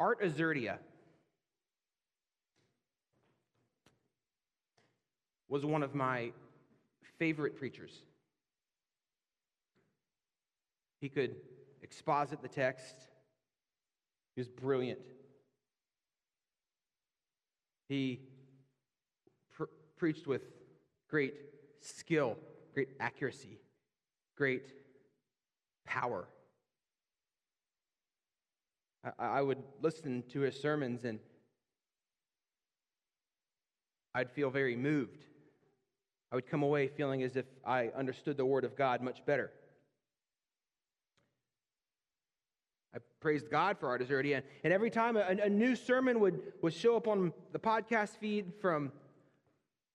Art Azurdia was one of my favorite preachers. He could exposit the text, he was brilliant. He pr- preached with great skill, great accuracy, great power. I, I would listen to his sermons and I'd feel very moved. I would come away feeling as if I understood the Word of God much better. I praised God for Azurdia. And, and every time a, a, new sermon would, would show up on the podcast feed from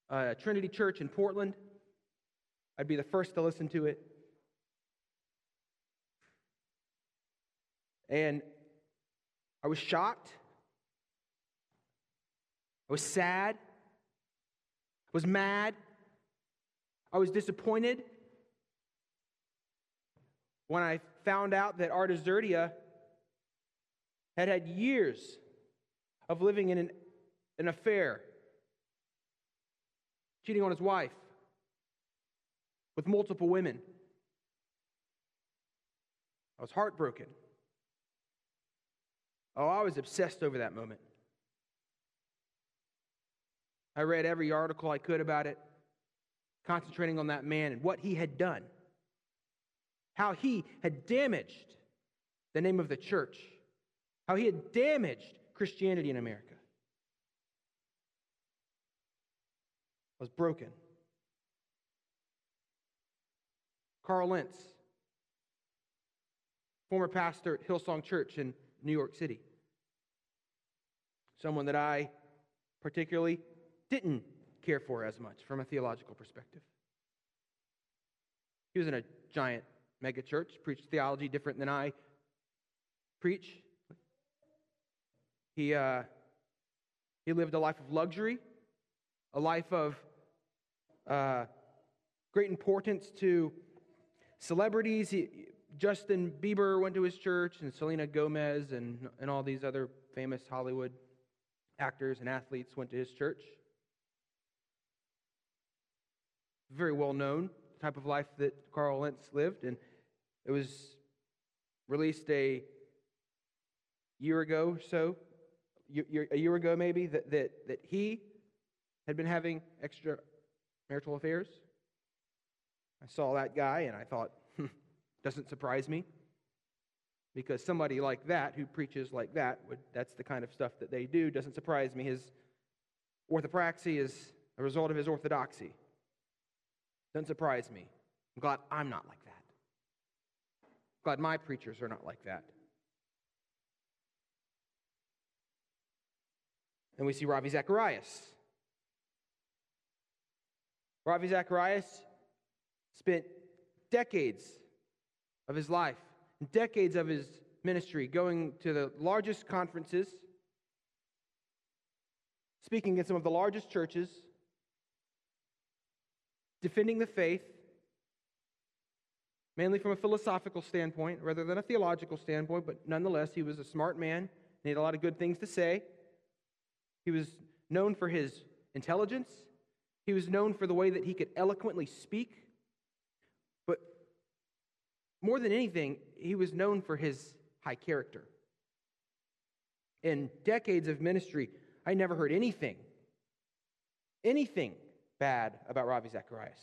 uh, Trinity Church in Portland, I'd be the first to listen to it. And I was shocked. I was sad. I was mad. I was disappointed when I found out that Art Azurdia had had years of living in an, an affair, cheating on his wife with multiple women. I was heartbroken. Oh, I was obsessed over that moment. I read every article I could about it, concentrating on that man and what he had done, how he had damaged the name of the church how he had damaged Christianity in America. I was broken. Carl Lentz, former pastor at Hillsong Church in New York City, someone that I particularly didn't care for as much from a theological perspective. He was in a giant megachurch, preached theology different than I preach. He, uh, he lived a life of luxury, a life of uh, great importance to celebrities. He, Justin Bieber went to his church, and Selena Gomez, and, and all these other famous Hollywood actors and athletes went to his church. Very well known type of life that Carl Lentz lived, and it was released a year ago or so a year ago maybe that, that, that he had been having extramarital affairs. I saw that guy and I thought, doesn't surprise me. Because somebody like that, who preaches like that, would, that's the kind of stuff that they do, doesn't surprise me. His orthopraxy is a result of his orthodoxy. Doesn't surprise me. I'm glad I'm not like that. I'm glad my preachers are not like that. Then we see Ravi Zacharias. Ravi Zacharias spent decades of his life, decades of his ministry, going to the largest conferences, speaking in some of the largest churches, defending the faith, mainly from a philosophical standpoint rather than a theological standpoint, but nonetheless, he was a smart man, he had a lot of good things to say. He was known for his intelligence, he was known for the way that he could eloquently speak. More than anything, he was known for his high character. In decades of ministry, I never heard anything, anything bad about Ravi Zacharias.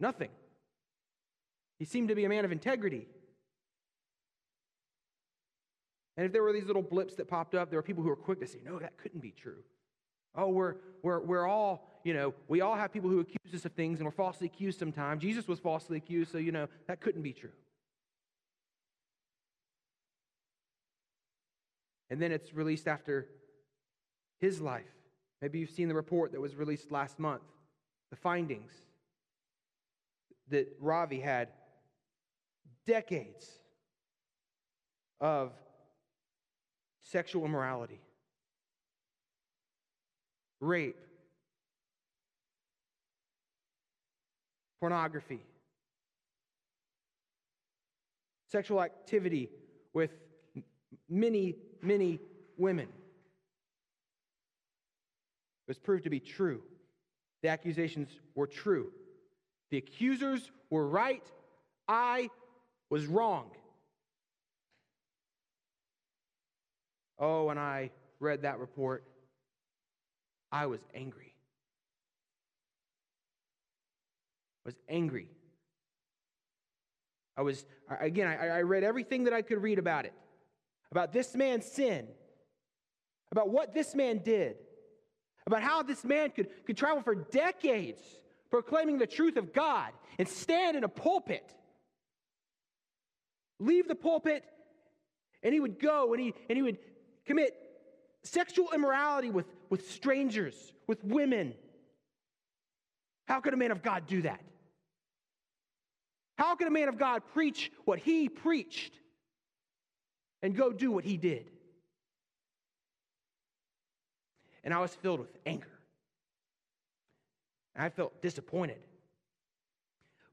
Nothing. He seemed to be a man of integrity. And if there were these little blips that popped up, there were people who were quick to say, no, that couldn't be true. Oh, we're, we're, we're all, you know, we all have people who accuse us of things and we're falsely accused sometimes. Jesus was falsely accused, so, you know, that couldn't be true. And then it's released after his life. Maybe you've seen the report that was released last month, the findings that Ravi had decades of sexual immorality, rape, pornography, sexual activity with many, many women. It was proved to be true. The accusations were true. The accusers were right. I was wrong. Oh, when I read that report, I was angry. I was angry. I was, again, I, I read everything that I could read about it, about this man's sin, about what this man did, about how this man could, could travel for decades proclaiming the truth of God and stand in a pulpit, leave the pulpit, and he would go and he, and he would commit sexual immorality with, with strangers, with women. How could a man of God do that? How could a man of God preach what he preached and go do what he did? And I was filled with anger. I felt disappointed.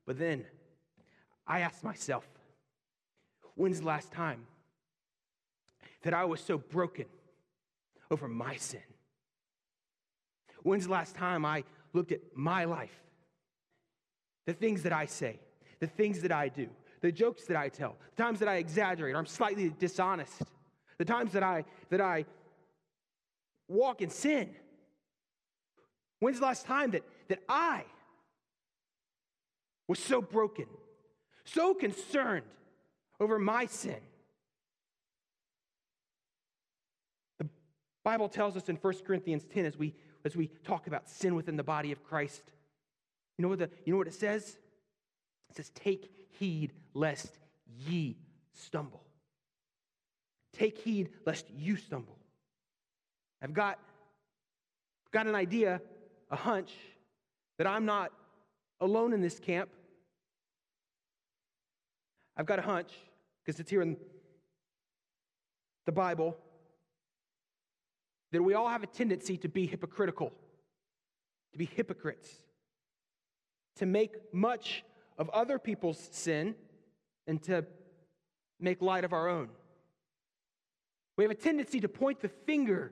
But then I asked myself, when's the last time that I was so broken over my sin? When's the last time I looked at my life? The things that I say, the things that I do, the jokes that I tell, the times that I exaggerate, or I'm slightly dishonest, the times that I that I walk in sin. When's the last time that, that I was so broken, so concerned over my sin? The Bible tells us in 1 Corinthians 10 as we, as we talk about sin within the body of Christ. You know what, the, you know what it says? It says, Take heed lest ye stumble. Take heed lest you stumble. I've got, got an idea, a hunch, that I'm not alone in this camp. I've got a hunch, because it's here in the Bible, that we all have a tendency to be hypocritical, to be hypocrites, to make much of other people's sin and to make light of our own. We have a tendency to point the finger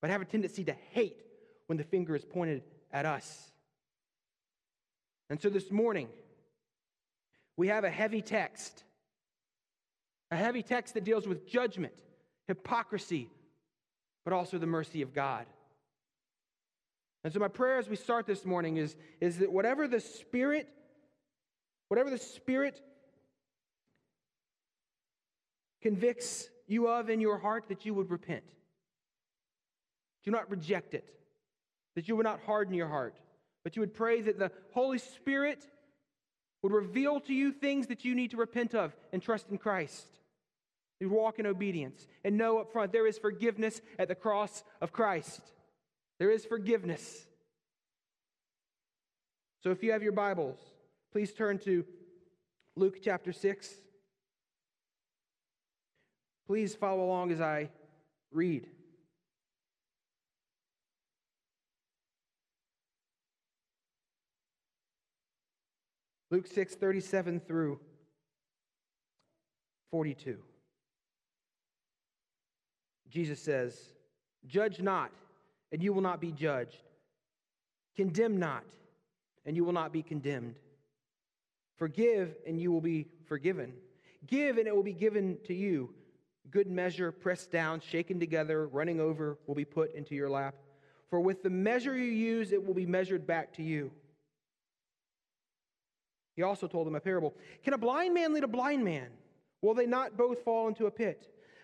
but have a tendency to hate when the finger is pointed at us. And so this morning, we have a heavy text, a heavy text that deals with judgment, hypocrisy, but also the mercy of God. And so, my prayer as we start this morning is, is that whatever the Spirit, whatever the Spirit convicts you of in your heart, that you would repent. Do not reject it, that you would not harden your heart, but you would pray that the Holy Spirit would reveal to you things that you need to repent of and trust in Christ. You walk in obedience and know up front there is forgiveness at the cross of Christ. There is forgiveness. So if you have your Bibles, please turn to Luke chapter 6. Please follow along as I read. Luke 6, 37 through 42. Jesus says, Judge not, and you will not be judged. Condemn not, and you will not be condemned. Forgive, and you will be forgiven. Give, and it will be given to you. Good measure, pressed down, shaken together, running over, will be put into your lap. For with the measure you use, it will be measured back to you. He also told them a parable Can a blind man lead a blind man? Will they not both fall into a pit?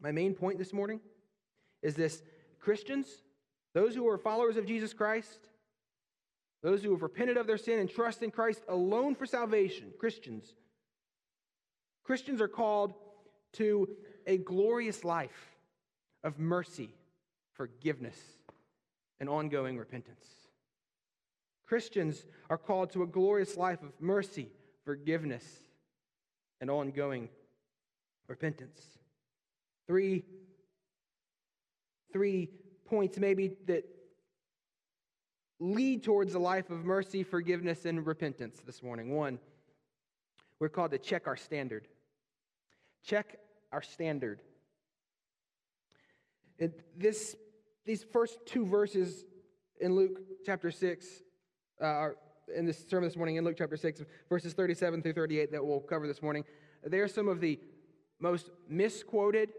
My main point this morning is this Christians, those who are followers of Jesus Christ, those who have repented of their sin and trust in Christ alone for salvation, Christians, Christians are called to a glorious life of mercy, forgiveness, and ongoing repentance. Christians are called to a glorious life of mercy, forgiveness, and ongoing repentance. Three, three points maybe that lead towards a life of mercy, forgiveness, and repentance this morning. One, we're called to check our standard. Check our standard. And this, these first two verses in Luke chapter 6, uh, in this sermon this morning in Luke chapter 6, verses 37 through 38 that we'll cover this morning, they are some of the most misquoted,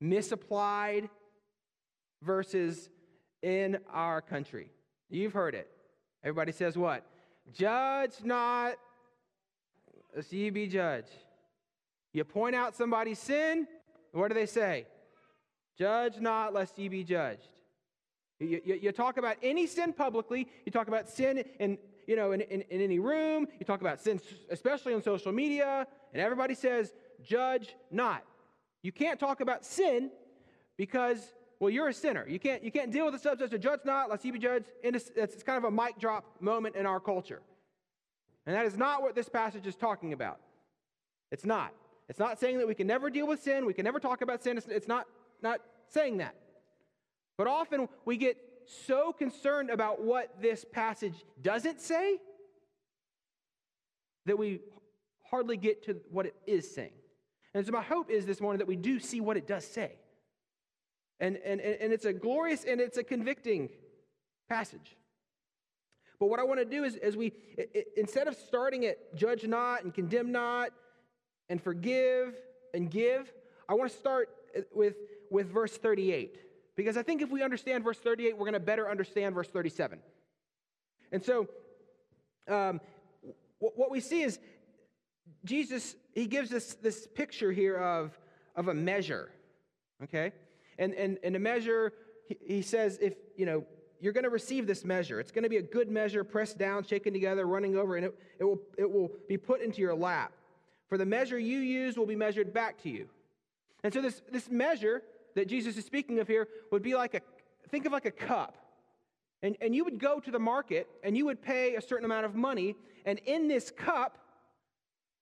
misapplied verses in our country. You've heard it. Everybody says what? Judge not, lest ye be judged. You point out somebody's sin, what do they say? Judge not, lest ye be judged. You, you, you, talk about any sin publicly. You talk about sin in, you know, in, in, in any room. You talk about sin, especially on social media. And everybody says, judge not. You can't talk about sin because, well, you're a sinner. You can't, you can't deal with the subject of judge not, lest ye be judged. It's, it's kind of a mic drop moment in our culture. And that is not what this passage is talking about. It's not. It's not saying that we can never deal with sin, we can never talk about sin. It's not, not saying that. But often we get so concerned about what this passage doesn't say that we hardly get to what it is saying. And so my hope is this morning that we do see what it does say. And, and, and it's a glorious and it's a convicting passage. But what I want to do is, as we, instead of starting at judge not and condemn not and forgive and give, I want to start with, with verse 38. Because I think if we understand verse 38, we're going to better understand verse 37. And so, um, what we see is Jesus, he gives us this picture here of, of a measure, okay? And, and, and a measure, he, says, if, you know, you're going to receive this measure. It's going to be a good measure, pressed down, shaken together, running over, and it, it, will, it will be put into your lap. For the measure you use will be measured back to you. And so, this, this measure that Jesus is speaking of here would be like a, think of like a cup. And, and you would go to the market and you would pay a certain amount of money. And in this cup,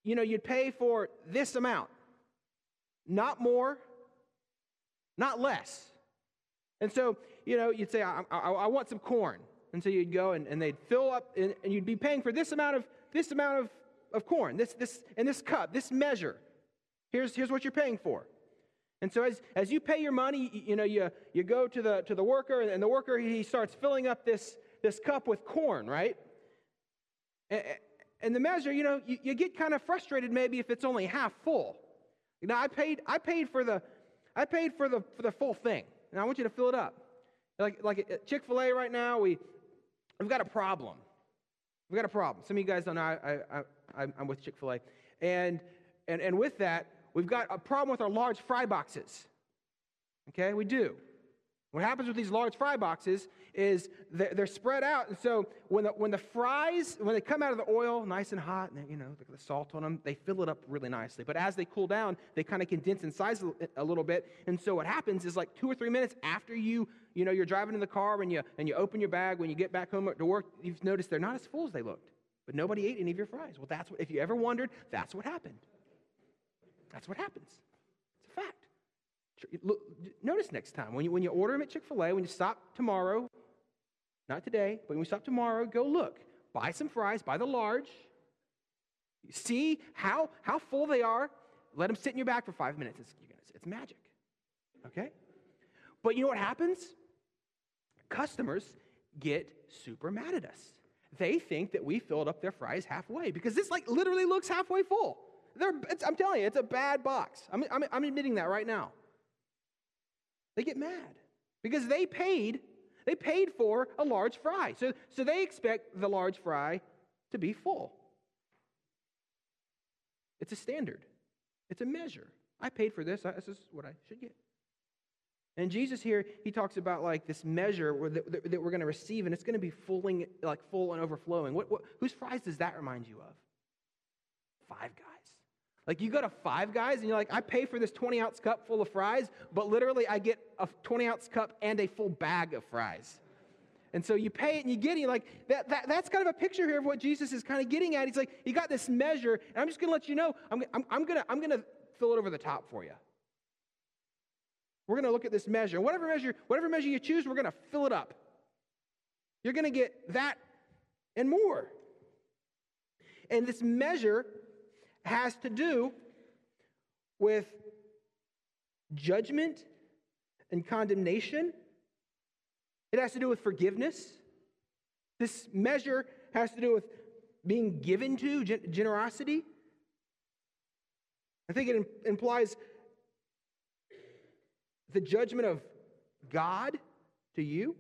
you know, you'd pay for this amount. Not more, not less. And so, you know, you'd say, I, I, I want some corn. And so you'd go and, and they'd fill up and, and you'd be paying for this amount of this amount of, of corn, this, this, and this cup, this measure. Here's, here's what you're paying for. And so as, as you pay your money, you, you know, you, you go to the, to the worker, and the worker, he starts filling up this, this cup with corn, right? And, and the measure, you know, you, you get kind of frustrated maybe if it's only half full. You know, I paid, I paid for the, I paid for the, for the full thing, and I want you to fill it up. Like, like at Chick-fil-A right now, we, we've got a problem. We've got a problem. Some of you guys don't know, I, I, I, I'm with Chick-fil-A. And, and, and with that, We've got a problem with our large fry boxes. Okay, we do. What happens with these large fry boxes is they're, spread out, and so when the, when the fries, when they come out of the oil, nice and hot, and you know the salt on them, they fill it up really nicely. But as they cool down, they kind of condense in size a, little bit, and so what happens is like two or three minutes after you, you know, you're driving in the car and you and you open your bag when you get back home to work, you've noticed they're not as full as they looked. But nobody ate any of your fries. Well, that's what. If you ever wondered, that's what happened. That's what happens. It's a fact. Notice next time when you, when you order them at Chick fil A, when you stop tomorrow, not today, but when you stop tomorrow, go look. Buy some fries, buy the large. See how, how full they are. Let them sit in your bag for five minutes. It's, it's magic. Okay? But you know what happens? Customers get super mad at us. They think that we filled up their fries halfway because this like literally looks halfway full. I'm telling you, it's a bad box. I'm, I'm, I'm admitting that right now. They get mad because they paid, they paid for a large fry. So, so they expect the large fry to be full. It's a standard, it's a measure. I paid for this, this is what I should get. And Jesus here, he talks about like this measure that, that we're going to receive, and it's going to be fulling, like full and overflowing. What, what, whose fries does that remind you of? Five Guys. Like you go to Five Guys and you're like, I pay for this 20 ounce cup full of fries, but literally I get a 20 ounce cup and a full bag of fries. And so you pay it and you get it. You're like, that, that, that's kind of a picture here of what Jesus is kind of getting at. He's like, you got this measure, and I'm just going to let you know, I'm, I'm, I'm going to I'm gonna fill it over the top for you. We're going to look at this measure. Whatever measure, whatever measure you choose, we're going to fill it up. You're going to get that and more. And this measure has to do with judgment and condemnation. It has to do with forgiveness. This measure has to do with being given to, generosity. I think it implies the judgment of God to you,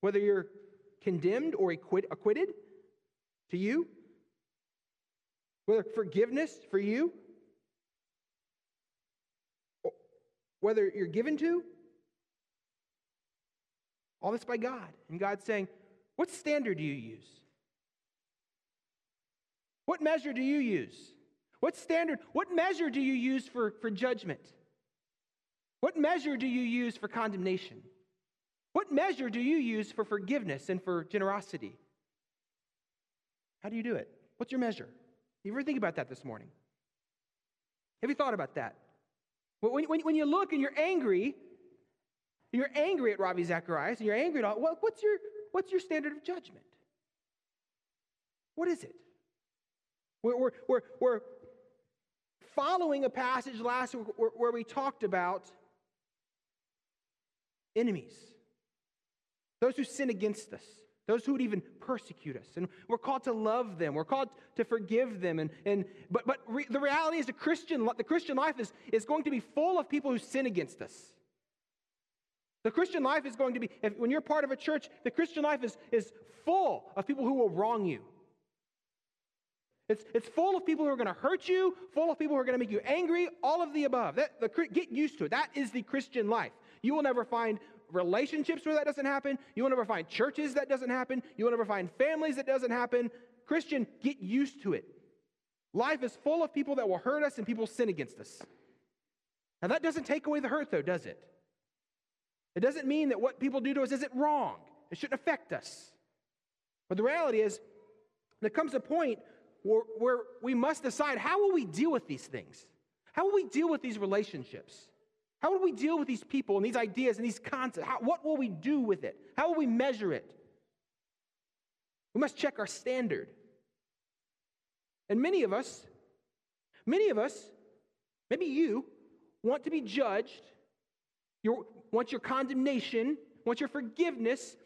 whether you're condemned or acquitted to you, whether forgiveness for you, whether you're given to, all this by God. And God's saying, What standard do you use? What measure do you use? What standard, what measure do you use for, for judgment? What measure do you use for condemnation? What measure do you use for forgiveness and for generosity? How do you do it? What's your measure? You ever think about that this morning? Have you thought about that? When, when, when you look and you're angry, you're angry at Ravi Zacharias and you're angry at all, what's your, what's your standard of judgment? What is it? We're, we're, we're, we're following a passage last week where, where we talked about enemies, those who sin against us those who would even persecute us. And we're called to love them. We're called to forgive them. And, and, but but re, the reality is the Christian, the Christian life is, is going to be full of people who sin against us. The Christian life is going to be, if, when you're part of a church, the Christian life is, is full of people who will wrong you. It's, it's full of people who are going to hurt you, full of people who are going to make you angry, all of the above. That, the, get used to it. That is the Christian life. You will never find relationships where that doesn't happen. You will never find churches that doesn't happen. You will never find families that doesn't happen. Christian, get used to it. Life is full of people that will hurt us and people sin against us. Now, that doesn't take away the hurt, though, does it? It doesn't mean that what people do to us isn't wrong. It shouldn't affect us. But the reality is, there comes a point where, where we must decide how will we deal with these things? How will we deal with these relationships? How will we deal with these people and these ideas and these concepts? How, what will we do with it? How will we measure it? We must check our standard. And many of us, many of us, maybe you, want to be judged, you want your condemnation, want your forgiveness,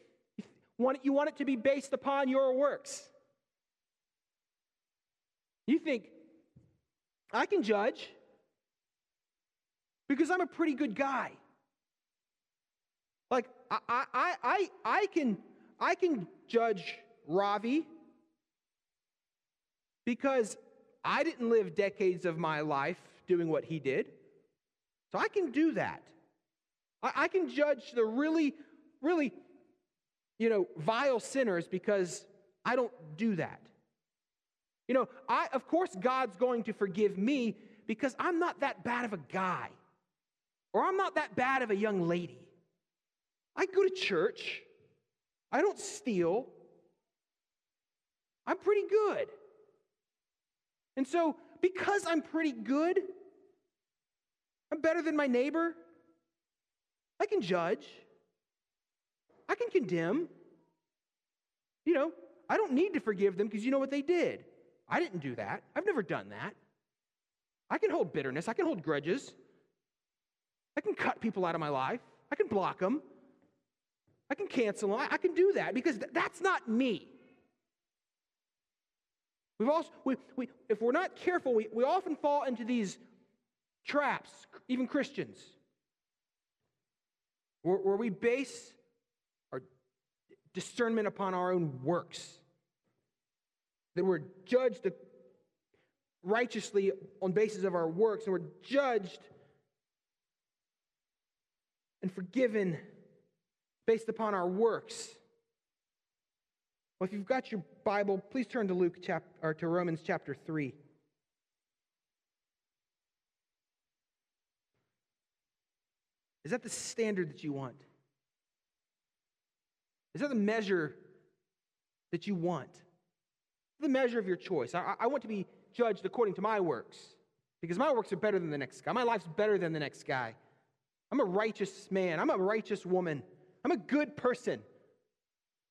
want, you want it to be based upon your works. You think, I can judge because I'm a pretty good guy. Like, I, I, I, I, can, I can judge Ravi because I didn't live decades of my life doing what he did. So I can do that. I, I can judge the really, really, you know, vile sinners because I don't do that. You know, I, of course, God's going to forgive me because I'm not that bad of a guy. Or I'm not that bad of a young lady. I go to church. I don't steal. I'm pretty good. And so, because I'm pretty good, I'm better than my neighbor. I can judge. I can condemn. You know, I don't need to forgive them because you know what they did. I didn't do that. I've never done that. I can hold bitterness. I can hold grudges. I can cut people out of my life. I can block them. I can cancel them. I can do that because th- that's not me. We've also, we, we, if we're not careful, we, we often fall into these traps, even Christians, where, where we base our discernment upon our own works. That we're judged righteously on basis of our works, and we're judged and forgiven based upon our works. Well, if you've got your Bible, please turn to Luke chap- or to Romans chapter 3. Is that the standard that you want? Is that the measure that you want? The measure of your choice. I, I want to be judged according to my works because my works are better than the next guy. My life's better than the next guy. I'm a righteous man. I'm a righteous woman. I'm a good person.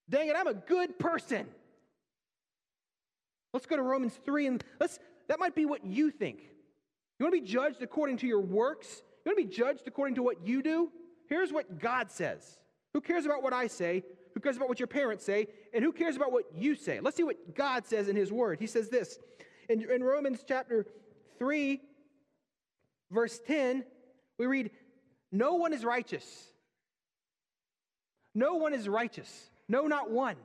Dang it, I'm a good person. Let's go to Romans 3 and let's that might be what you think. You want to be judged according to your works? You want to be judged according to what you do? Here's what God says. Who cares about what I say? Who cares about what your parents say? And who cares about what you say? Let's see what God says in His Word. He says this in, in Romans chapter 3, verse 10, we read, No one is righteous. No one is righteous. No, not one.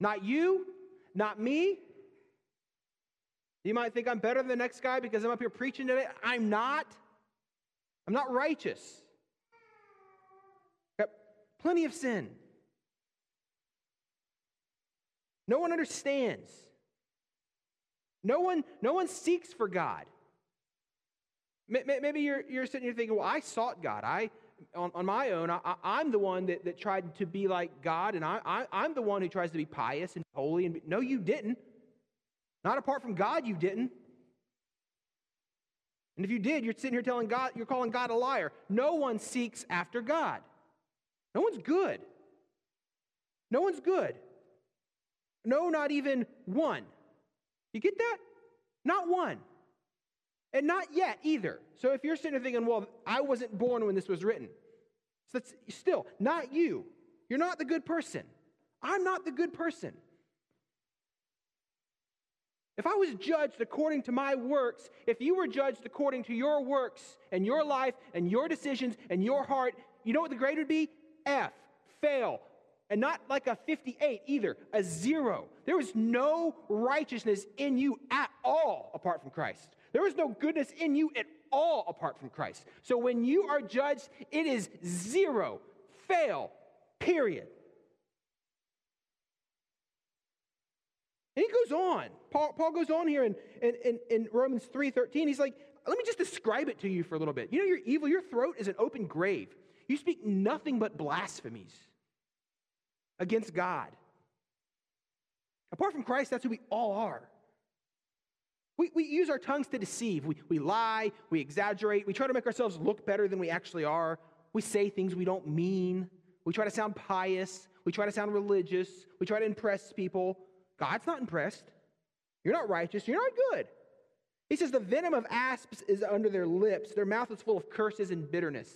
Not you, not me. You might think I'm better than the next guy because I'm up here preaching today. I'm not. I'm not righteous. Got plenty of sin. No one understands. No one, no one seeks for God. Maybe you're, you're sitting here thinking, well, I sought God. I, on, on my own, I, am the one that, that tried to be like God, and I, I, am the one who tries to be pious and holy. And No, you didn't. Not apart from God, you didn't. And if you did, you're sitting here telling God, you're calling God a liar. No one seeks after God. No one's good. No one's good. No, not even one. You get that? Not one. And not yet either. So if you're sitting there thinking, well, I wasn't born when this was written, so that's still not you. You're not the good person. I'm not the good person. If I was judged according to my works, if you were judged according to your works and your life and your decisions and your heart, you know what the grade would be? F, fail. And not like a 58 either, a zero. There was no righteousness in you at all apart from Christ. There was no goodness in you at all apart from Christ. So when you are judged, it is zero, fail, period. And he goes on. Paul, Paul goes on here in, in, in Romans 3.13. He's like, let me just describe it to you for a little bit. You know, you're evil. Your throat is an open grave. You speak nothing but blasphemies against God. Apart from Christ, that's who we all are. We, we use our tongues to deceive. We, we lie, we exaggerate, we try to make ourselves look better than we actually are. We say things we don't mean. We try to sound pious. We try to sound religious. We try to impress people. God's not impressed. You're not righteous. You're not good. He says, The venom of asps is under their lips. Their mouth is full of curses and bitterness.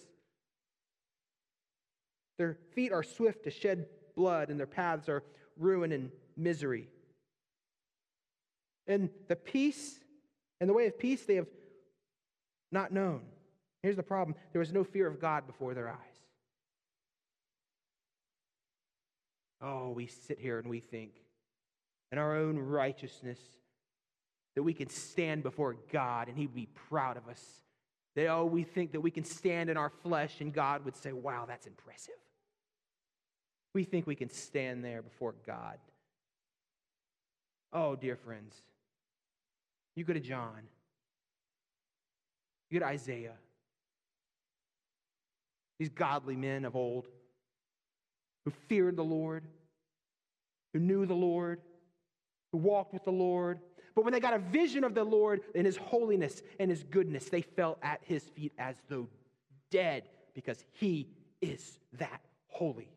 Their feet are swift to shed blood, and their paths are ruin and misery. And the peace and the way of peace they have not known. Here's the problem there was no fear of God before their eyes. Oh, we sit here and we think, in our own righteousness that we can stand before God and He'd be proud of us. That, oh, we think that we can stand in our flesh and God would say, wow, that's impressive. We think we can stand there before God. Oh, dear friends, you go to John, you go to Isaiah, these godly men of old who feared the Lord, who knew the Lord, who walked with the Lord. But when they got a vision of the Lord and his holiness and his goodness, they fell at his feet as though dead because he is that holy.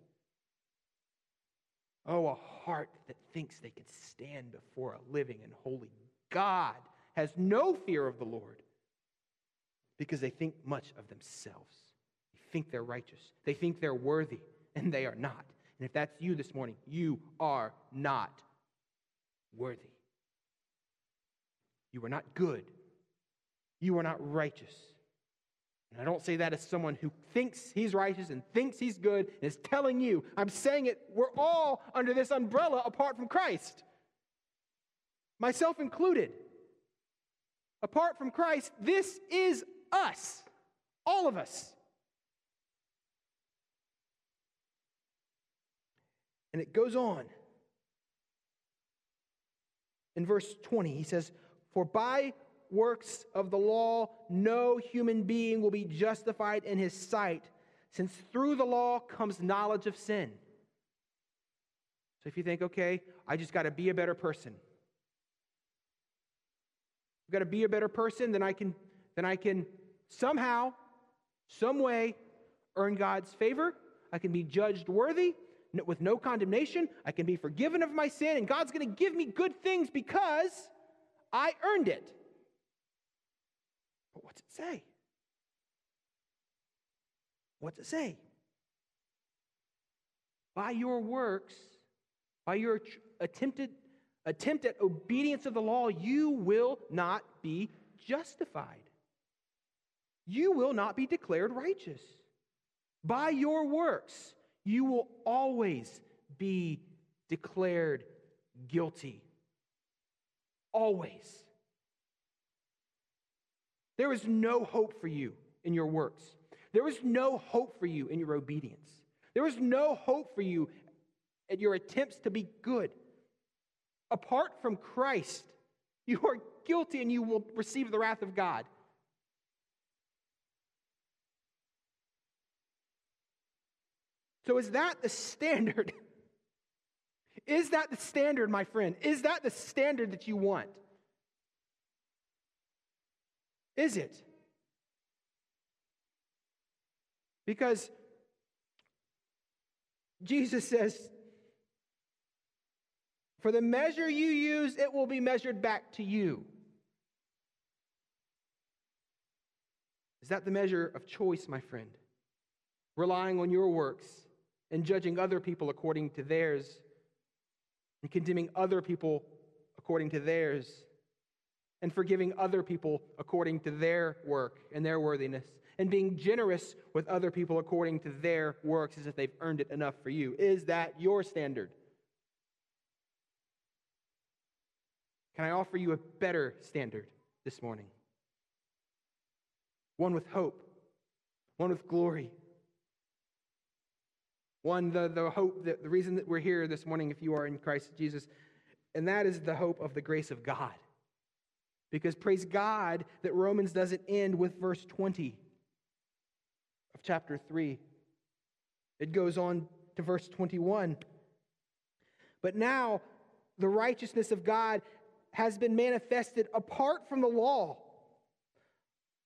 Oh, a heart that thinks they can stand before a living and holy God has no fear of the Lord because they think much of themselves. They think they're righteous, they think they're worthy, and they are not. And if that's you this morning, you are not worthy. You are not good. You are not righteous. And I don't say that as someone who thinks he's righteous and thinks he's good and is telling you. I'm saying it, we're all under this umbrella apart from Christ, myself included. Apart from Christ, this is us, all of us. And it goes on. In verse 20, he says, For by works of the law, no human being will be justified in his sight, since through the law comes knowledge of sin. So if you think, okay, I just got to be a better person. I've got to be a better person, then I can, then I can somehow, some way, earn God's favor. I can be judged worthy with no condemnation. I can be forgiven of my sin, and God's going to give me good things because I earned it. But what's it say? What's it say? By your works, by your attempted attempt at obedience of the law, you will not be justified. You will not be declared righteous. By your works, you will always be declared guilty. Always. There is no hope for you in your works. There is no hope for you in your obedience. There is no hope for you at your attempts to be good. Apart from Christ, you are guilty and you will receive the wrath of God. So, is that the standard? Is that the standard, my friend? Is that the standard that you want? Is it? Because Jesus says, For the measure you use, it will be measured back to you. Is that the measure of choice, my friend? Relying on your works and judging other people according to theirs and condemning other people according to theirs and forgiving other people according to their work and their worthiness and being generous with other people according to their works as if they've earned it enough for you. Is that your standard? Can I offer you a better standard this morning? One with hope, one with glory. One, the, the hope, that, the reason that we're here this morning, if you are in Christ Jesus, and that is the hope of the grace of God. Because praise God that Romans doesn't end with verse 20 of chapter 3. It goes on to verse 21. But now the righteousness of God has been manifested apart from the law,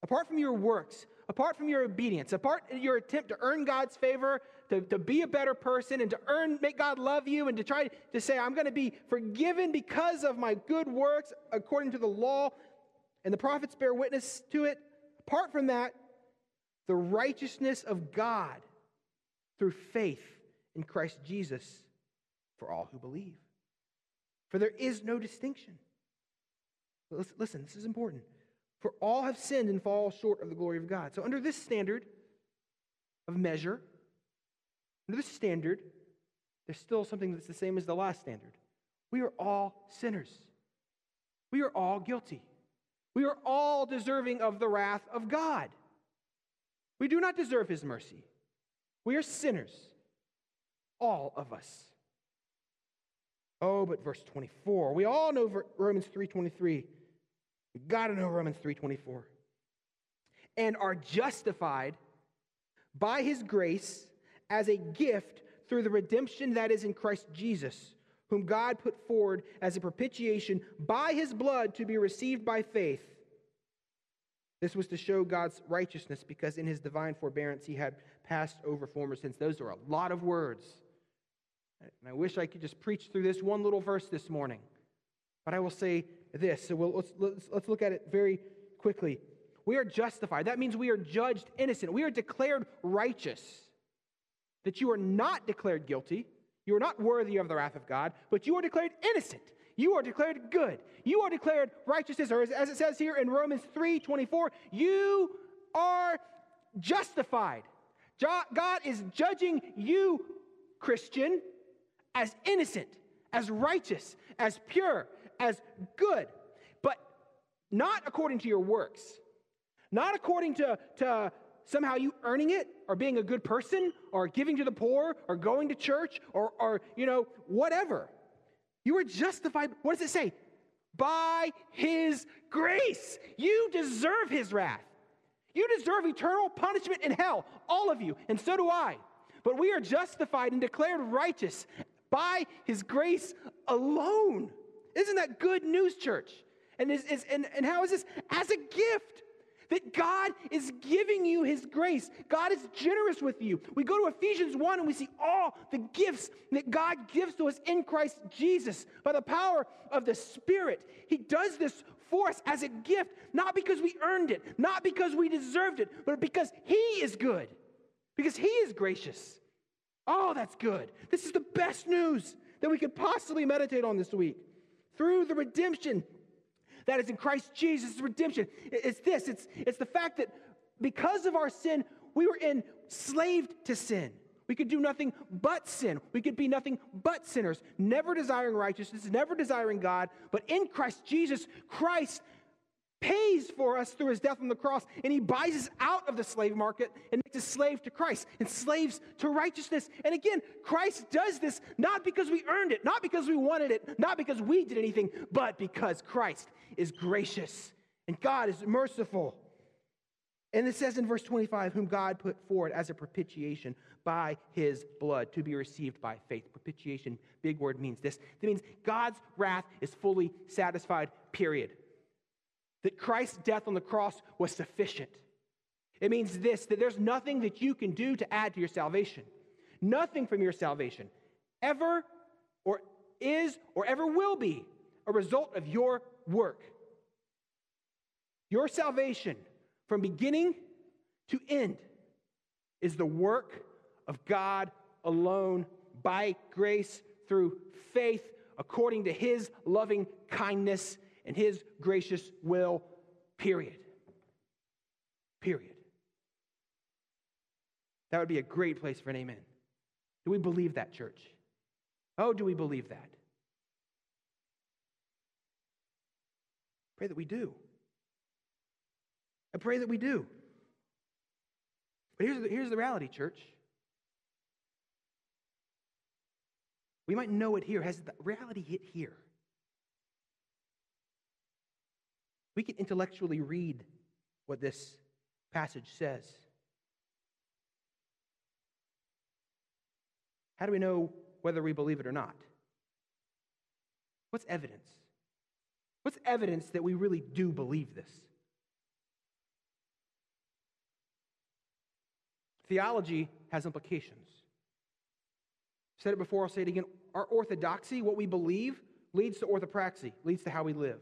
apart from your works, apart from your obedience, apart your attempt to earn God's favor, to, to be a better person, and to earn, make God love you, and to try to say, I'm going to be forgiven because of my good works according to the law, and the prophets bear witness to it. Apart from that, the righteousness of God through faith in Christ Jesus for all who believe. For there is no distinction. Listen, this is important. For all have sinned and fall short of the glory of God. So, under this standard of measure, under this standard, there's still something that's the same as the last standard. We are all sinners, we are all guilty. We are all deserving of the wrath of God. We do not deserve his mercy. We are sinners, all of us. Oh, but verse 24. We all know Romans 3:23. We got to know Romans 3:24. And are justified by his grace as a gift through the redemption that is in Christ Jesus, whom God put forward as a propitiation by his blood to be received by faith. This was to show God's righteousness because in his divine forbearance he had passed over former sins. Those are a lot of words. And I wish I could just preach through this one little verse this morning. But I will say this. So we'll, let's, let's, let's look at it very quickly. We are justified. That means we are judged innocent. We are declared righteous. That you are not declared guilty. You are not worthy of the wrath of God, but you are declared innocent. You are declared good. You are declared righteousness, or as it says here in Romans 3 24, you are justified. God is judging you, Christian, as innocent, as righteous, as pure, as good, but not according to your works, not according to, to somehow you earning it or being a good person or giving to the poor or going to church or, or you know, whatever. You are justified, what does it say? by his grace. You deserve his wrath. You deserve eternal punishment in hell, all of you, and so do I. But we are justified and declared righteous by his grace alone. Isn't that good news, church? And, is, is, and, and how is this? As a gift that God is giving you His grace. God is generous with you. We go to Ephesians 1 and we see all the gifts that God gives to us in Christ Jesus by the power of the Spirit. He does this for us as a gift, not because we earned it, not because we deserved it, but because He is good, because He is gracious. Oh, that's good. This is the best news that we could possibly meditate on this week. Through the redemption that is in Christ Jesus' redemption. It's this it's, it's the fact that because of our sin, we were enslaved to sin. We could do nothing but sin. We could be nothing but sinners, never desiring righteousness, never desiring God. But in Christ Jesus, Christ pays for us through his death on the cross, and he buys us out of the slave market and makes us slave to Christ and slaves to righteousness. And again, Christ does this not because we earned it, not because we wanted it, not because we did anything, but because Christ is gracious and God is merciful. And it says in verse 25, whom God put forward as a propitiation by his blood to be received by faith. Propitiation, big word, means this. It means God's wrath is fully satisfied, period that Christ's death on the cross was sufficient. It means this that there's nothing that you can do to add to your salvation. Nothing from your salvation ever or is or ever will be a result of your work. Your salvation from beginning to end is the work of God alone by grace through faith according to his loving kindness and his gracious will, period. Period. That would be a great place for an amen. Do we believe that, church? Oh, do we believe that? Pray that we do. I pray that we do. But here's the, here's the reality, church. We might know it here. Has the reality hit here? We can intellectually read what this passage says. How do we know whether we believe it or not? What's evidence? What's evidence that we really do believe this? Theology has implications. I've said it before, I'll say it again. Our orthodoxy, what we believe, leads to orthopraxy, leads to how we live.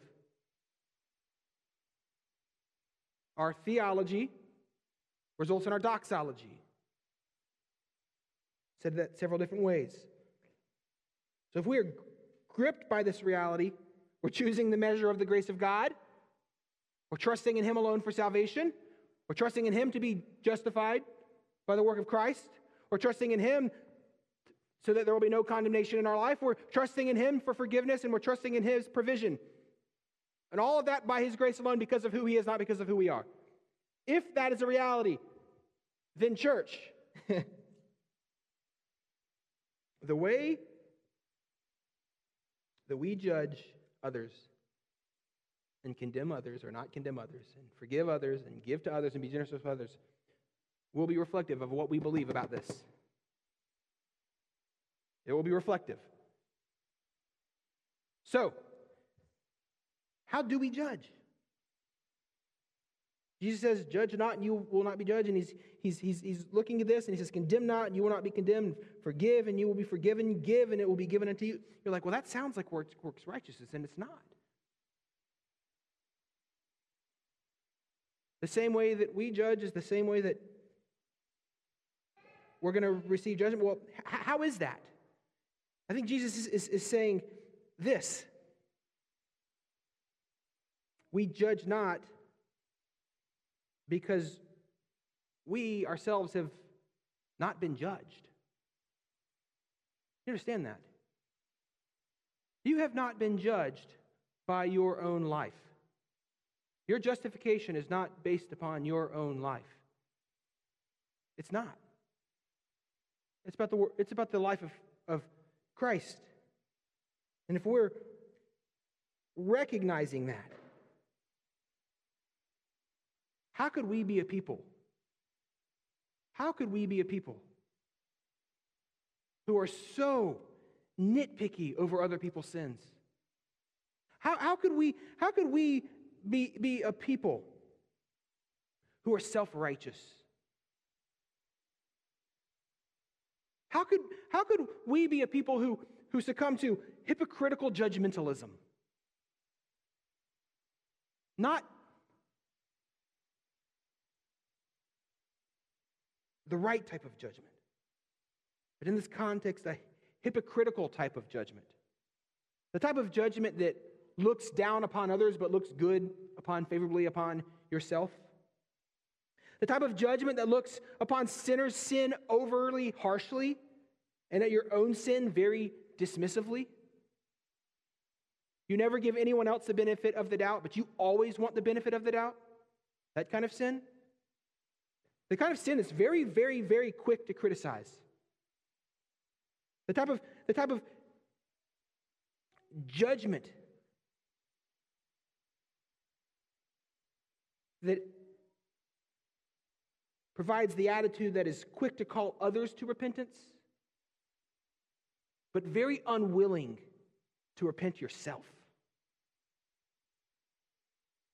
Our theology results in our doxology. Said that several different ways. So if we are gripped by this reality, we're choosing the measure of the grace of God, we're trusting in Him alone for salvation, we're trusting in Him to be justified by the work of Christ, we're trusting in Him so that there will be no condemnation in our life, we're trusting in Him for forgiveness, and we're trusting in His provision. And all of that by His grace alone because of who He is, not because of who we are. If that is a reality, then, church, the way that we judge others and condemn others or not condemn others and forgive others and give to others and be generous with others will be reflective of what we believe about this. It will be reflective. So, how do we judge? Jesus says, Judge not, and you will not be judged. And he's, he's, he's, he's looking at this, and he says, Condemn not, and you will not be condemned. Forgive, and you will be forgiven. Give, and it will be given unto you. You're like, Well, that sounds like works, works righteousness, and it's not. The same way that we judge is the same way that we're going to receive judgment. Well, how is that? I think Jesus is, is, is saying this We judge not because we ourselves have not been judged. You understand that? You have not been judged by your own life. Your justification is not based upon your own life. It's not. It's about the, it's about the life of, of Christ. And if we're recognizing that. How could we be a people? How could we be a people who are so nitpicky over other people's sins? How, how, could, we, how could we be, be a people who are self righteous? How could, how could we be a people who, who succumb to hypocritical judgmentalism? Not the right type of judgment, but in this context, a hypocritical type of judgment. The type of judgment that looks down upon others but looks good upon favorably upon yourself. The type of judgment that looks upon sinners' sin overly harshly and at your own sin very dismissively. You never give anyone else the benefit of the doubt, but you always want the benefit of the doubt. That kind of sin. The kind of sin that's very, very, very quick to criticize. The type of, the type of judgment that provides the attitude that is quick to call others to repentance, but very unwilling to repent yourself.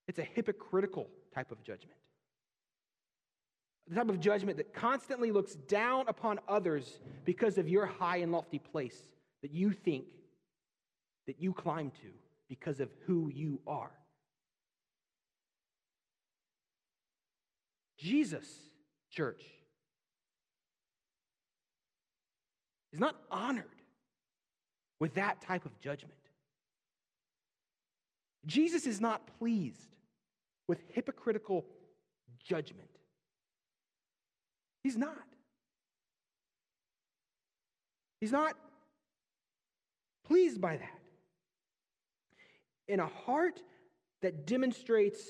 It's a hypocritical type of judgment. The type of judgment that constantly looks down upon others because of your high and lofty place that you think that you climb to because of who you are. Jesus, church, is not honored with that type of judgment. Jesus is not pleased with hypocritical judgment. He's not. He's not pleased by that. In a heart that demonstrates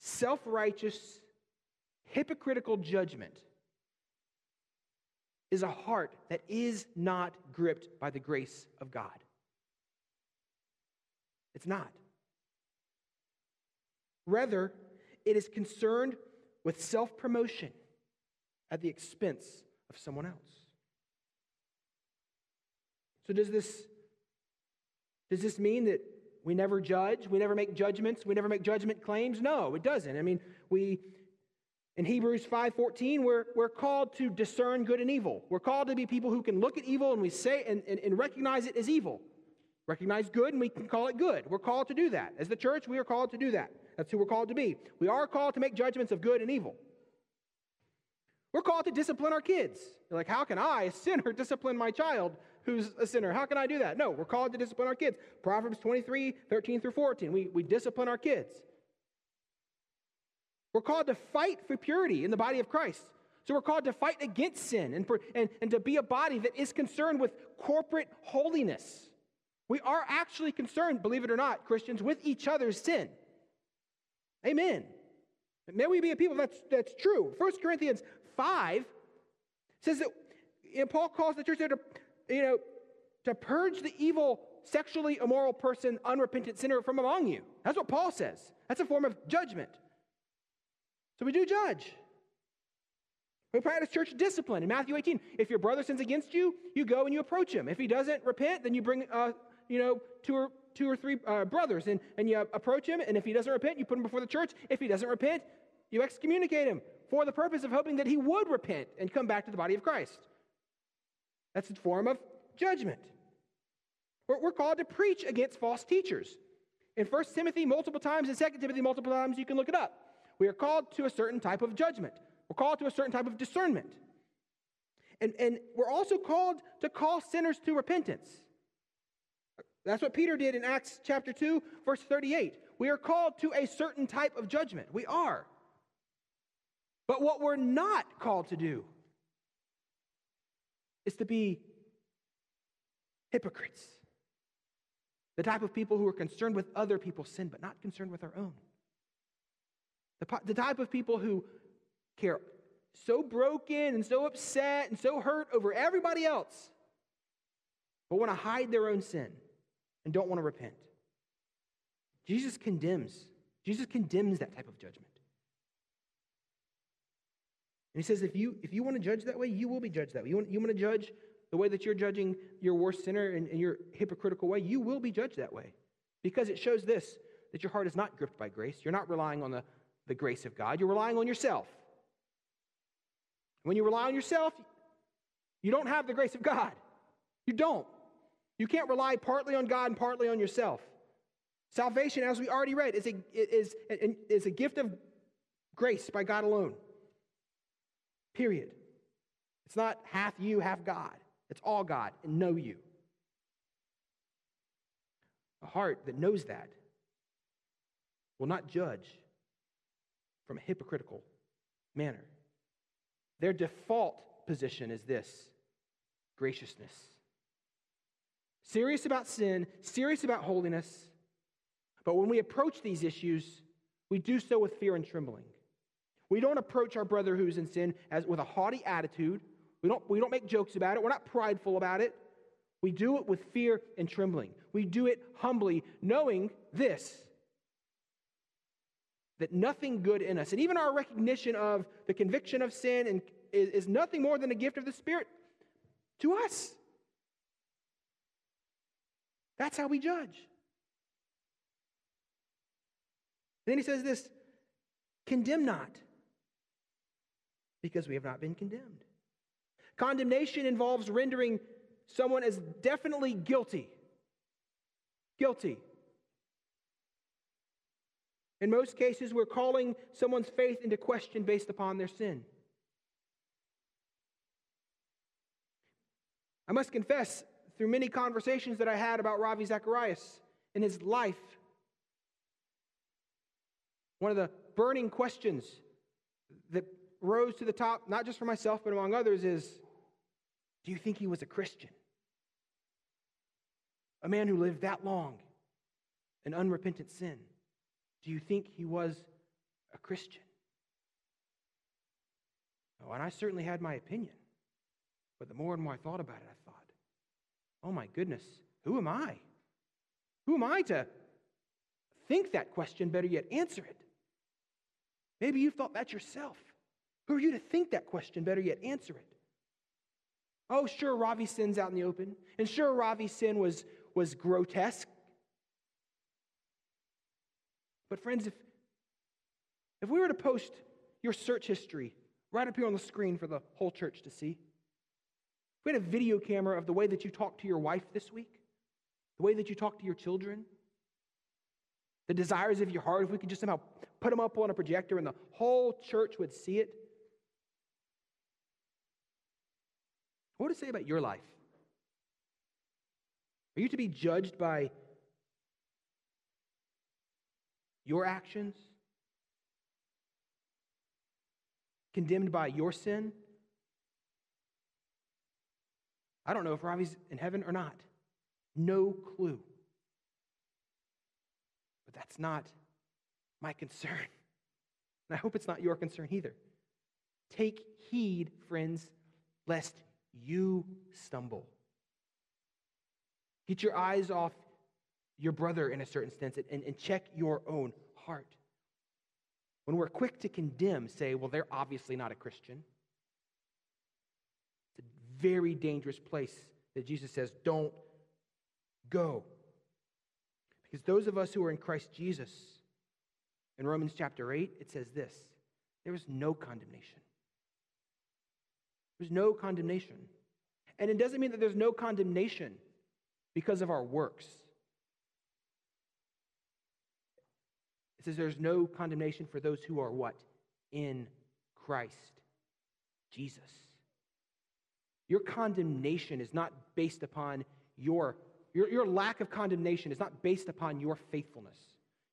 self righteous, hypocritical judgment, is a heart that is not gripped by the grace of God. It's not. Rather, it is concerned with self promotion at the expense of someone else. So, does this, does this mean that we never judge? We never make judgments? We never make judgment claims? No, it doesn't. I mean, we, in Hebrews 5.14, we're, we're called to discern good and evil. We're called to be people who can look at evil and we say and, and, and recognize it as evil. Recognize good and we can call it good. We're called to do that. As the church, we are called to do that. That's who we're called to be. We are called to make judgments of good and evil. We're called to discipline our kids. You're like, how can I, a sinner, discipline my child who's a sinner? How can I do that? No, we're called to discipline our kids. Proverbs 23, 13 through 14. We, we discipline our kids. We're called to fight for purity in the body of Christ. So we're called to fight against sin and, and, and to be a body that is concerned with corporate holiness. We are actually concerned, believe it or not, Christians, with each other's sin. Amen. May we be a people that's, that's true. 1 Corinthians 5 says that you know, Paul calls the church there to, you know, to purge the evil, sexually immoral person, unrepentant sinner from among you. That's what Paul says. That's a form of judgment. So we do judge. We practice church discipline. In Matthew 18, if your brother sins against you, you go and you approach him. If he doesn't repent, then you bring, uh, you know, two or, two or three uh, brothers and, and you approach him. And if he doesn't repent, you put him before the church. If he doesn't repent, you excommunicate him for the purpose of hoping that he would repent and come back to the body of Christ. That's a form of judgment. We're, called to preach against false teachers. In 1 Timothy, multiple times, in 2 Timothy, multiple times, you can look it up. We are called to a certain type of judgment. We're called to a certain type of discernment. And, and we're also called to call sinners to repentance. That's what Peter did in Acts chapter 2, verse 38. We are called to a certain type of judgment. We are. But what we're not called to do is to be hypocrites. The type of people who are concerned with other people's sin, but not concerned with our own. The, the type of people who care so broken and so upset and so hurt over everybody else, but want to hide their own sin and don't want to repent. Jesus condemns. Jesus condemns that type of judgment. He says, if you, if you want to judge that way, you will be judged that way. You want, you want to judge the way that you're judging your worst sinner in, in your hypocritical way, you will be judged that way. Because it shows this that your heart is not gripped by grace. You're not relying on the, the grace of God, you're relying on yourself. When you rely on yourself, you don't have the grace of God. You don't. You can't rely partly on God and partly on yourself. Salvation, as we already read, is a, is, is a gift of grace by God alone. Period. It's not half you, half God. It's all God and no you. A heart that knows that will not judge from a hypocritical manner. Their default position is this graciousness. Serious about sin, serious about holiness, but when we approach these issues, we do so with fear and trembling. We don't approach our brother who's in sin as with a haughty attitude. We don't, we don't make jokes about it. We're not prideful about it. We do it with fear and trembling. We do it humbly, knowing this that nothing good in us, and even our recognition of the conviction of sin, and, is, is nothing more than a gift of the Spirit to us. That's how we judge. And then he says this condemn not, because we have not been condemned. Condemnation involves rendering someone as definitely guilty. Guilty. In most cases, we're calling someone's faith into question based upon their sin. I must confess, through many conversations that I had about Ravi Zacharias and his life, one of the burning questions that rose to the top, not just for myself, but among others, is do you think he was a Christian? A man who lived that long in unrepentant sin. Do you think he was a Christian? Oh, and I certainly had my opinion. But the more and more I thought about it, I thought, oh my goodness, who am I? Who am I to think that question, better yet, answer it? Maybe you've thought that yourself. Who are you to think that question, better yet, answer it? Oh, sure, Ravi's sin's out in the open. And sure, Ravi's sin was, was grotesque. But, friends, if, if we were to post your search history right up here on the screen for the whole church to see, if we had a video camera of the way that you talked to your wife this week, the way that you talk to your children, the desires of your heart, if we could just somehow put them up on a projector and the whole church would see it, What would it say about your life? Are you to be judged by your actions? Condemned by your sin? I don't know if Ravi's in heaven or not. No clue. But that's not my concern. And I hope it's not your concern either. Take heed, friends, lest you stumble. Get your eyes off your brother in a certain sense and, and check your own heart. When we're quick to condemn, say, well, they're obviously not a Christian. It's a very dangerous place that Jesus says, don't go. Because those of us who are in Christ Jesus, in Romans chapter 8, it says this there is no condemnation. There's no condemnation. And it doesn't mean that there's no condemnation because of our works. It says there's no condemnation for those who are what? In Christ Jesus. Your condemnation is not based upon your, your, your lack of condemnation is not based upon your faithfulness.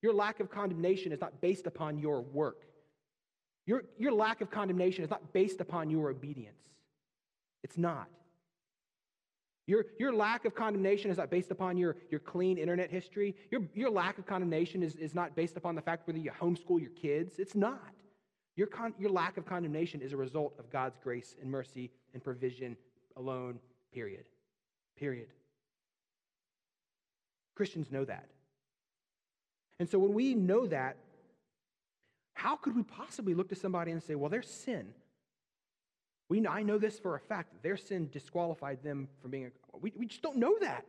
Your lack of condemnation is not based upon your work. Your, your lack of condemnation is not based upon your obedience. It's not. Your, your lack of condemnation is not based upon your, your clean internet history. Your, your lack of condemnation is, is not based upon the fact whether you homeschool your kids. It's not. Your, con, your lack of condemnation is a result of God's grace and mercy and provision alone, period. Period. Christians know that. And so when we know that, how could we possibly look to somebody and say, well, their sin, we, I know this for a fact, their sin disqualified them from being a. We, we just don't know that.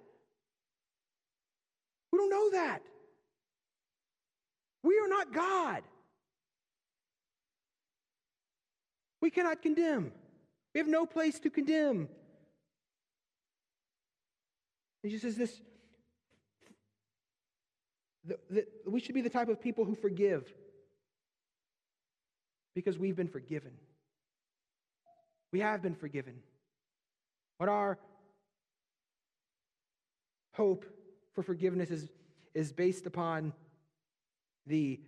We don't know that. We are not God. We cannot condemn. We have no place to condemn. He just says this that we should be the type of people who forgive because we've been forgiven. We have been forgiven. What our hope for forgiveness is, is based upon the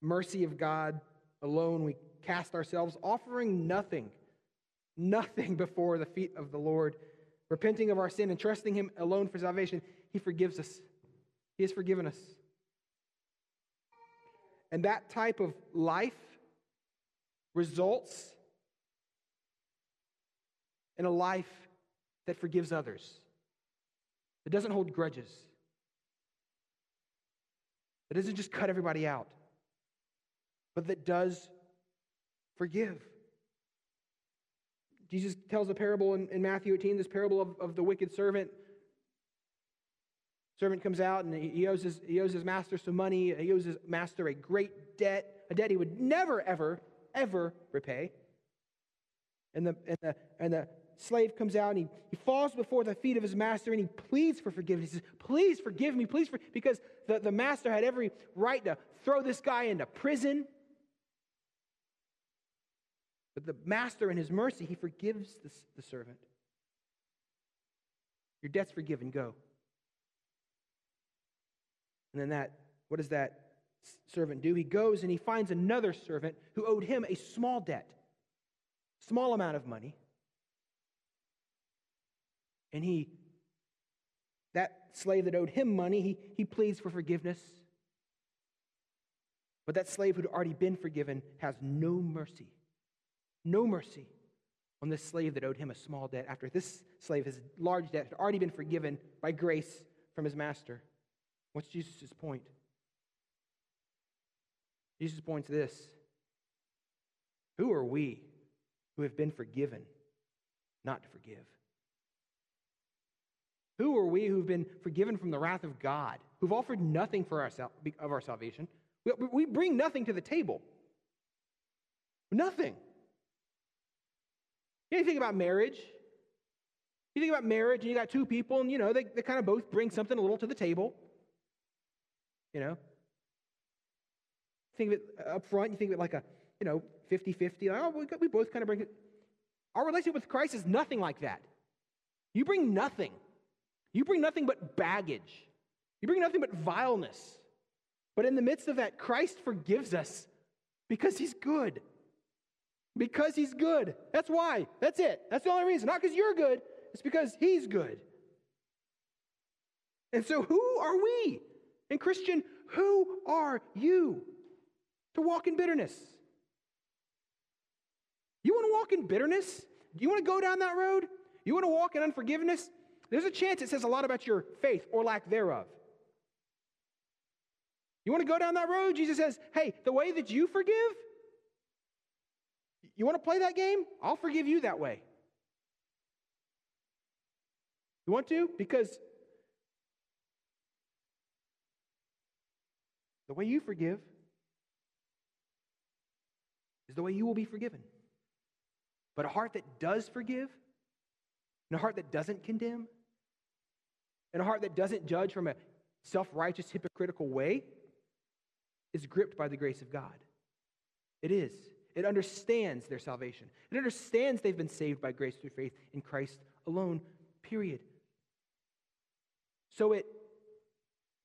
mercy of God alone. We cast ourselves, offering nothing, nothing before the feet of the Lord, repenting of our sin and trusting Him alone for salvation. He forgives us, He has forgiven us. And that type of life results in a life that forgives others, that doesn't hold grudges, that doesn't just cut everybody out, but that does forgive. Jesus tells a parable in, in Matthew 18, this parable of, of the wicked servant. Servant comes out and he owes, his, he owes his master some money. He owes his master a great debt, a debt he would never, ever, ever repay. And the, and the, and the slave comes out and he, he falls before the feet of his master and he pleads for forgiveness. He says, Please forgive me, please, for, because the, the master had every right to throw this guy into prison. But the master, in his mercy, he forgives the, the servant. Your debt's forgiven, go. And then that, what does that servant do? He goes and he finds another servant who owed him a small debt, small amount of money. And he, that slave that owed him money, he, he pleads for forgiveness. But that slave who'd already been forgiven has no mercy no mercy on this slave that owed him a small debt after this slave, his large debt, had already been forgiven by grace from his master. What's Jesus' point? Jesus' point's this Who are we who have been forgiven not to forgive? Who are we who've been forgiven from the wrath of God, who've offered nothing for our, of our salvation? We, bring nothing to the table. Nothing. You think about marriage. You think about marriage, and you got two people, and you know, they, they kind of both bring something a little to the table. You know? Think of it uh, up front, you think of it like a, you know, 50 50. Like, oh, we, we both kind of bring it. Our relationship with Christ is nothing like that. You bring nothing. You bring nothing but baggage. You bring nothing but vileness. But in the midst of that, Christ forgives us because he's good. Because he's good. That's why. That's it. That's the only reason. Not because you're good, it's because he's good. And so, who are we? And, Christian, who are you to walk in bitterness? You want to walk in bitterness? Do you want to go down that road? You want to walk in unforgiveness? There's a chance it says a lot about your faith or lack thereof. You want to go down that road? Jesus says, hey, the way that you forgive, you want to play that game? I'll forgive you that way. You want to? Because the way you forgive is the way you will be forgiven. But a heart that does forgive, and a heart that doesn't condemn, and a heart that doesn't judge from a self righteous, hypocritical way is gripped by the grace of God. It is. It understands their salvation. It understands they've been saved by grace through faith in Christ alone, period. So it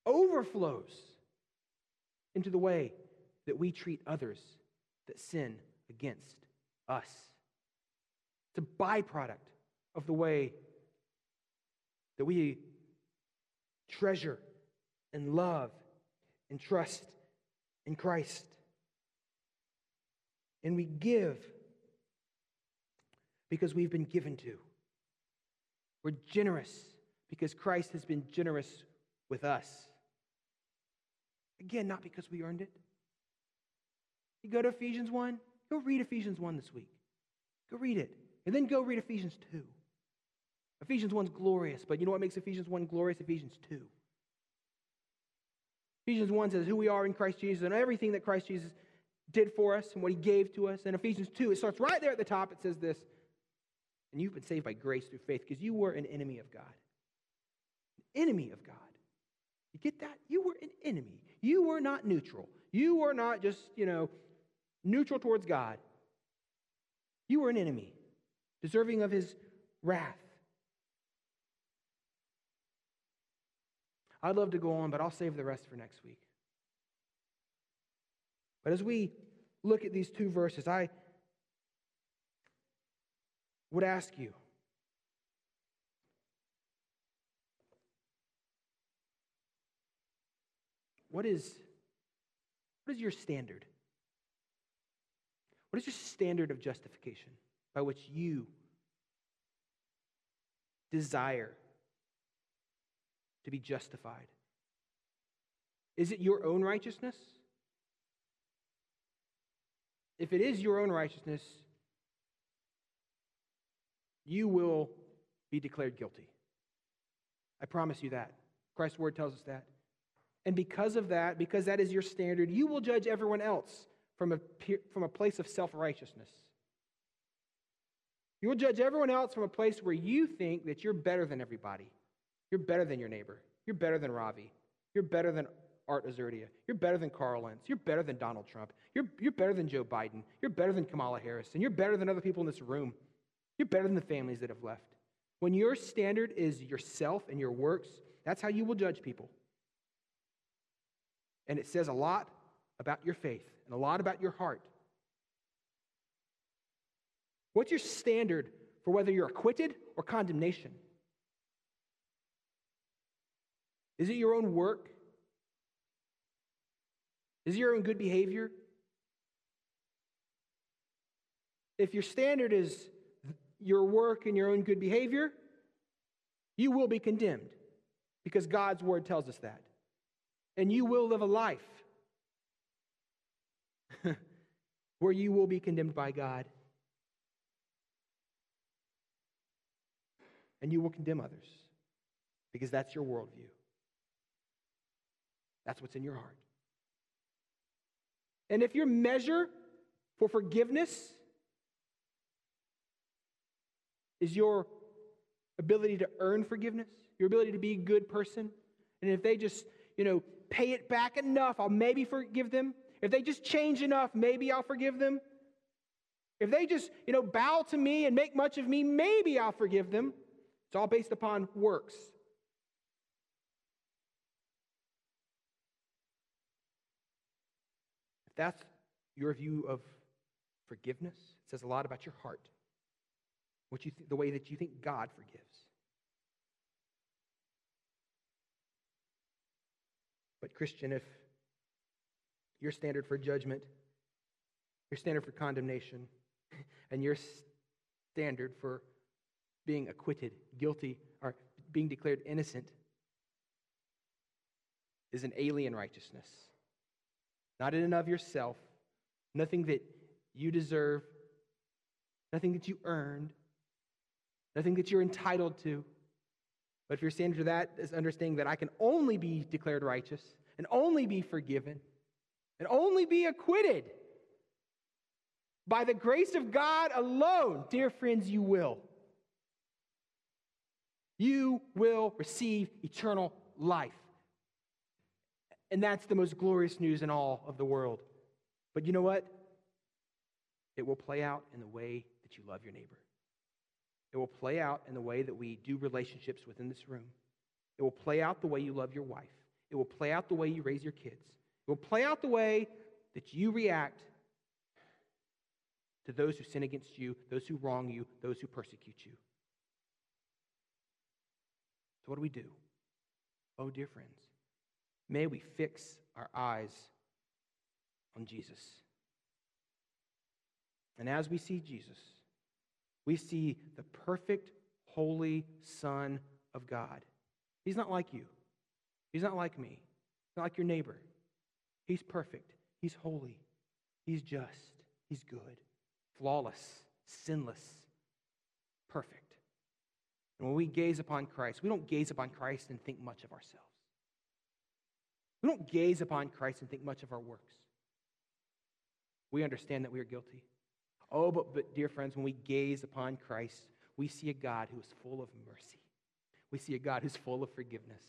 overflows into the way that we treat others that sin against us. It's a byproduct of the way that we treasure and love and trust in Christ and we give because we've been given to. We're generous because Christ has been generous with us. Again, not because we earned it. You go to Ephesians 1, go read Ephesians 1 this week. Go read it. And then go read Ephesians 2. Ephesians 1 is glorious, but you know what makes Ephesians 1 glorious? Ephesians 2. Ephesians 1 says who we are in Christ Jesus and everything that Christ Jesus did for us and what he gave to us. And Ephesians 2, it starts right there at the top. It says this And you've been saved by grace through faith because you were an enemy of God. An enemy of God. You get that? You were an enemy. You were not neutral. You were not just, you know, neutral towards God. You were an enemy, deserving of his wrath. I'd love to go on, but I'll save the rest for next week. But as we look at these two verses, I would ask you what is, what is your standard? What is your standard of justification by which you desire to be justified? Is it your own righteousness? If it is your own righteousness, you will be declared guilty. I promise you that. Christ's word tells us that. And because of that, because that is your standard, you will judge everyone else from a, from a place of self righteousness. You will judge everyone else from a place where you think that you're better than everybody. You're better than your neighbor. You're better than Ravi. You're better than Art Azurdia. You're better than Carl Lentz. You're better than Donald Trump. You're, you're better than Joe Biden. You're better than Kamala Harris. And you're better than other people in this room. You're better than the families that have left. When your standard is yourself and your works, that's how you will judge people. And it says a lot about your faith and a lot about your heart. What's your standard for whether you're acquitted or condemnation? Is it your own work? Is it your own good behavior? If your standard is your work and your own good behavior, you will be condemned because God's word tells us that. And you will live a life where you will be condemned by God. And you will condemn others because that's your worldview. That's what's in your heart. And if your measure for forgiveness is your ability to earn forgiveness, your ability to be a good person, and if they just, you know, pay it back enough, I'll maybe forgive them. If they just change enough, maybe I'll forgive them. If they just, you know, bow to me and make much of me, maybe I'll forgive them. It's all based upon works. If that's your view of forgiveness, it says a lot about your heart. What you th- the way that you think God forgives. But Christian, if your standard for judgment, your standard for condemnation, and your standard for being acquitted, guilty, or being declared innocent is an alien righteousness. Not in and of yourself, nothing that you deserve, nothing that you earned, nothing that you're entitled to. But if your standard for that is understanding that I can only be declared righteous and only be forgiven and only be acquitted. By the grace of God alone, dear friends, you will. You will receive eternal life. And that's the most glorious news in all of the world. But you know what? It will play out in the way that you love your neighbor. It will play out in the way that we do relationships within this room. It will play out the way you love your wife. It will play out the way you raise your kids. Will play out the way that you react to those who sin against you, those who wrong you, those who persecute you. So, what do we do? Oh, dear friends, may we fix our eyes on Jesus. And as we see Jesus, we see the perfect, holy Son of God. He's not like you, He's not like me, He's not like your neighbor. He's perfect. He's holy. He's just. He's good. Flawless. Sinless. Perfect. And when we gaze upon Christ, we don't gaze upon Christ and think much of ourselves. We don't gaze upon Christ and think much of our works. We understand that we are guilty. Oh, but, but dear friends, when we gaze upon Christ, we see a God who is full of mercy. We see a God who's full of forgiveness.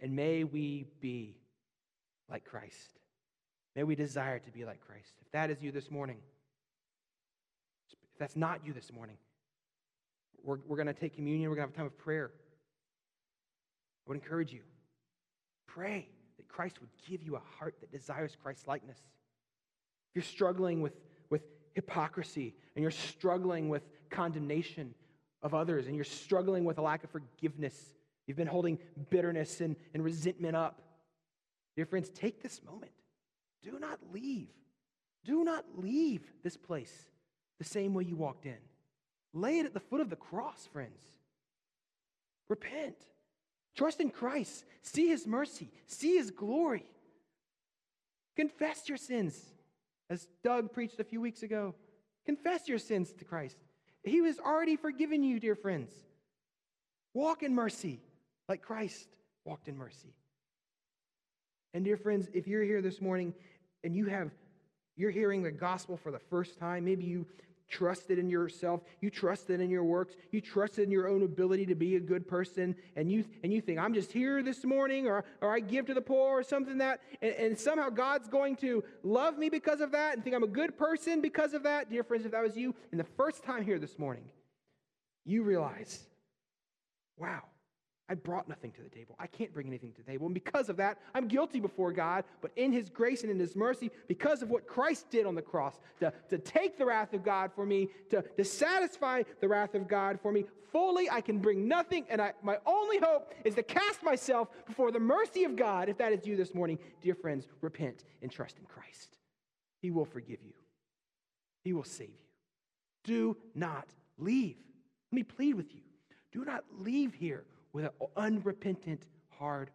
And may we be like Christ. May we desire to be like Christ. If that is you this morning, if that's not you this morning, we're, we're going to take communion. We're going to have a time of prayer. I would encourage you pray that Christ would give you a heart that desires Christ's likeness. If you're struggling with, with hypocrisy and you're struggling with condemnation of others and you're struggling with a lack of forgiveness, you've been holding bitterness and, and resentment up, dear friends, take this moment. Do not leave. Do not leave this place the same way you walked in. Lay it at the foot of the cross, friends. Repent. Trust in Christ. See his mercy. See his glory. Confess your sins, as Doug preached a few weeks ago. Confess your sins to Christ. He has already forgiven you, dear friends. Walk in mercy like Christ walked in mercy. And dear friends, if you're here this morning and you have you're hearing the gospel for the first time, maybe you trusted in yourself, you trusted in your works, you trusted in your own ability to be a good person, and you and you think, I'm just here this morning, or or I give to the poor, or something that, and, and somehow God's going to love me because of that and think I'm a good person because of that. Dear friends, if that was you, and the first time here this morning, you realize, wow, I brought nothing to the table. I can't bring anything to the table. And because of that, I'm guilty before God. But in His grace and in His mercy, because of what Christ did on the cross, to, to take the wrath of God for me, to, to satisfy the wrath of God for me fully, I can bring nothing. And I, my only hope is to cast myself before the mercy of God. If that is you this morning, dear friends, repent and trust in Christ. He will forgive you, He will save you. Do not leave. Let me plead with you. Do not leave here with an unrepentant, hard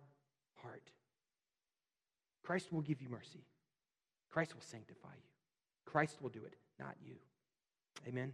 heart. Christ will give you mercy. Christ will sanctify you. Christ will do it, not you. Amen.